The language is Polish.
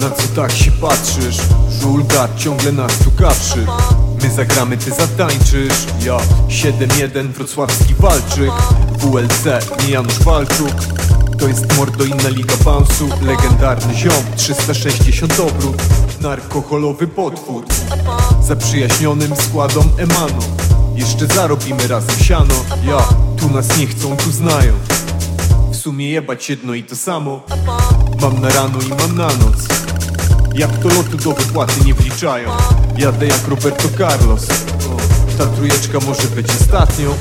Na co tak się patrzysz? Żulga ciągle nas tu kaprzy. My zagramy, ty zatańczysz. Ja 7-1 wrocławski walczyk. WLC, nie Janusz Walczuk. To jest mordo inna liga bounce'u. Legendarny ziom, 360 obrót. Narkoholowy potwór. Zaprzyjaźnionym składom Emano Jeszcze zarobimy razem siano. Ja, tu nas nie chcą, tu znają. W sumie jebać jedno i to samo. Mam na rano i mam na noc Jak to lotu do wypłaty nie wliczają? Jadę jak Roberto Carlos. Ta trójeczka może być ostatnią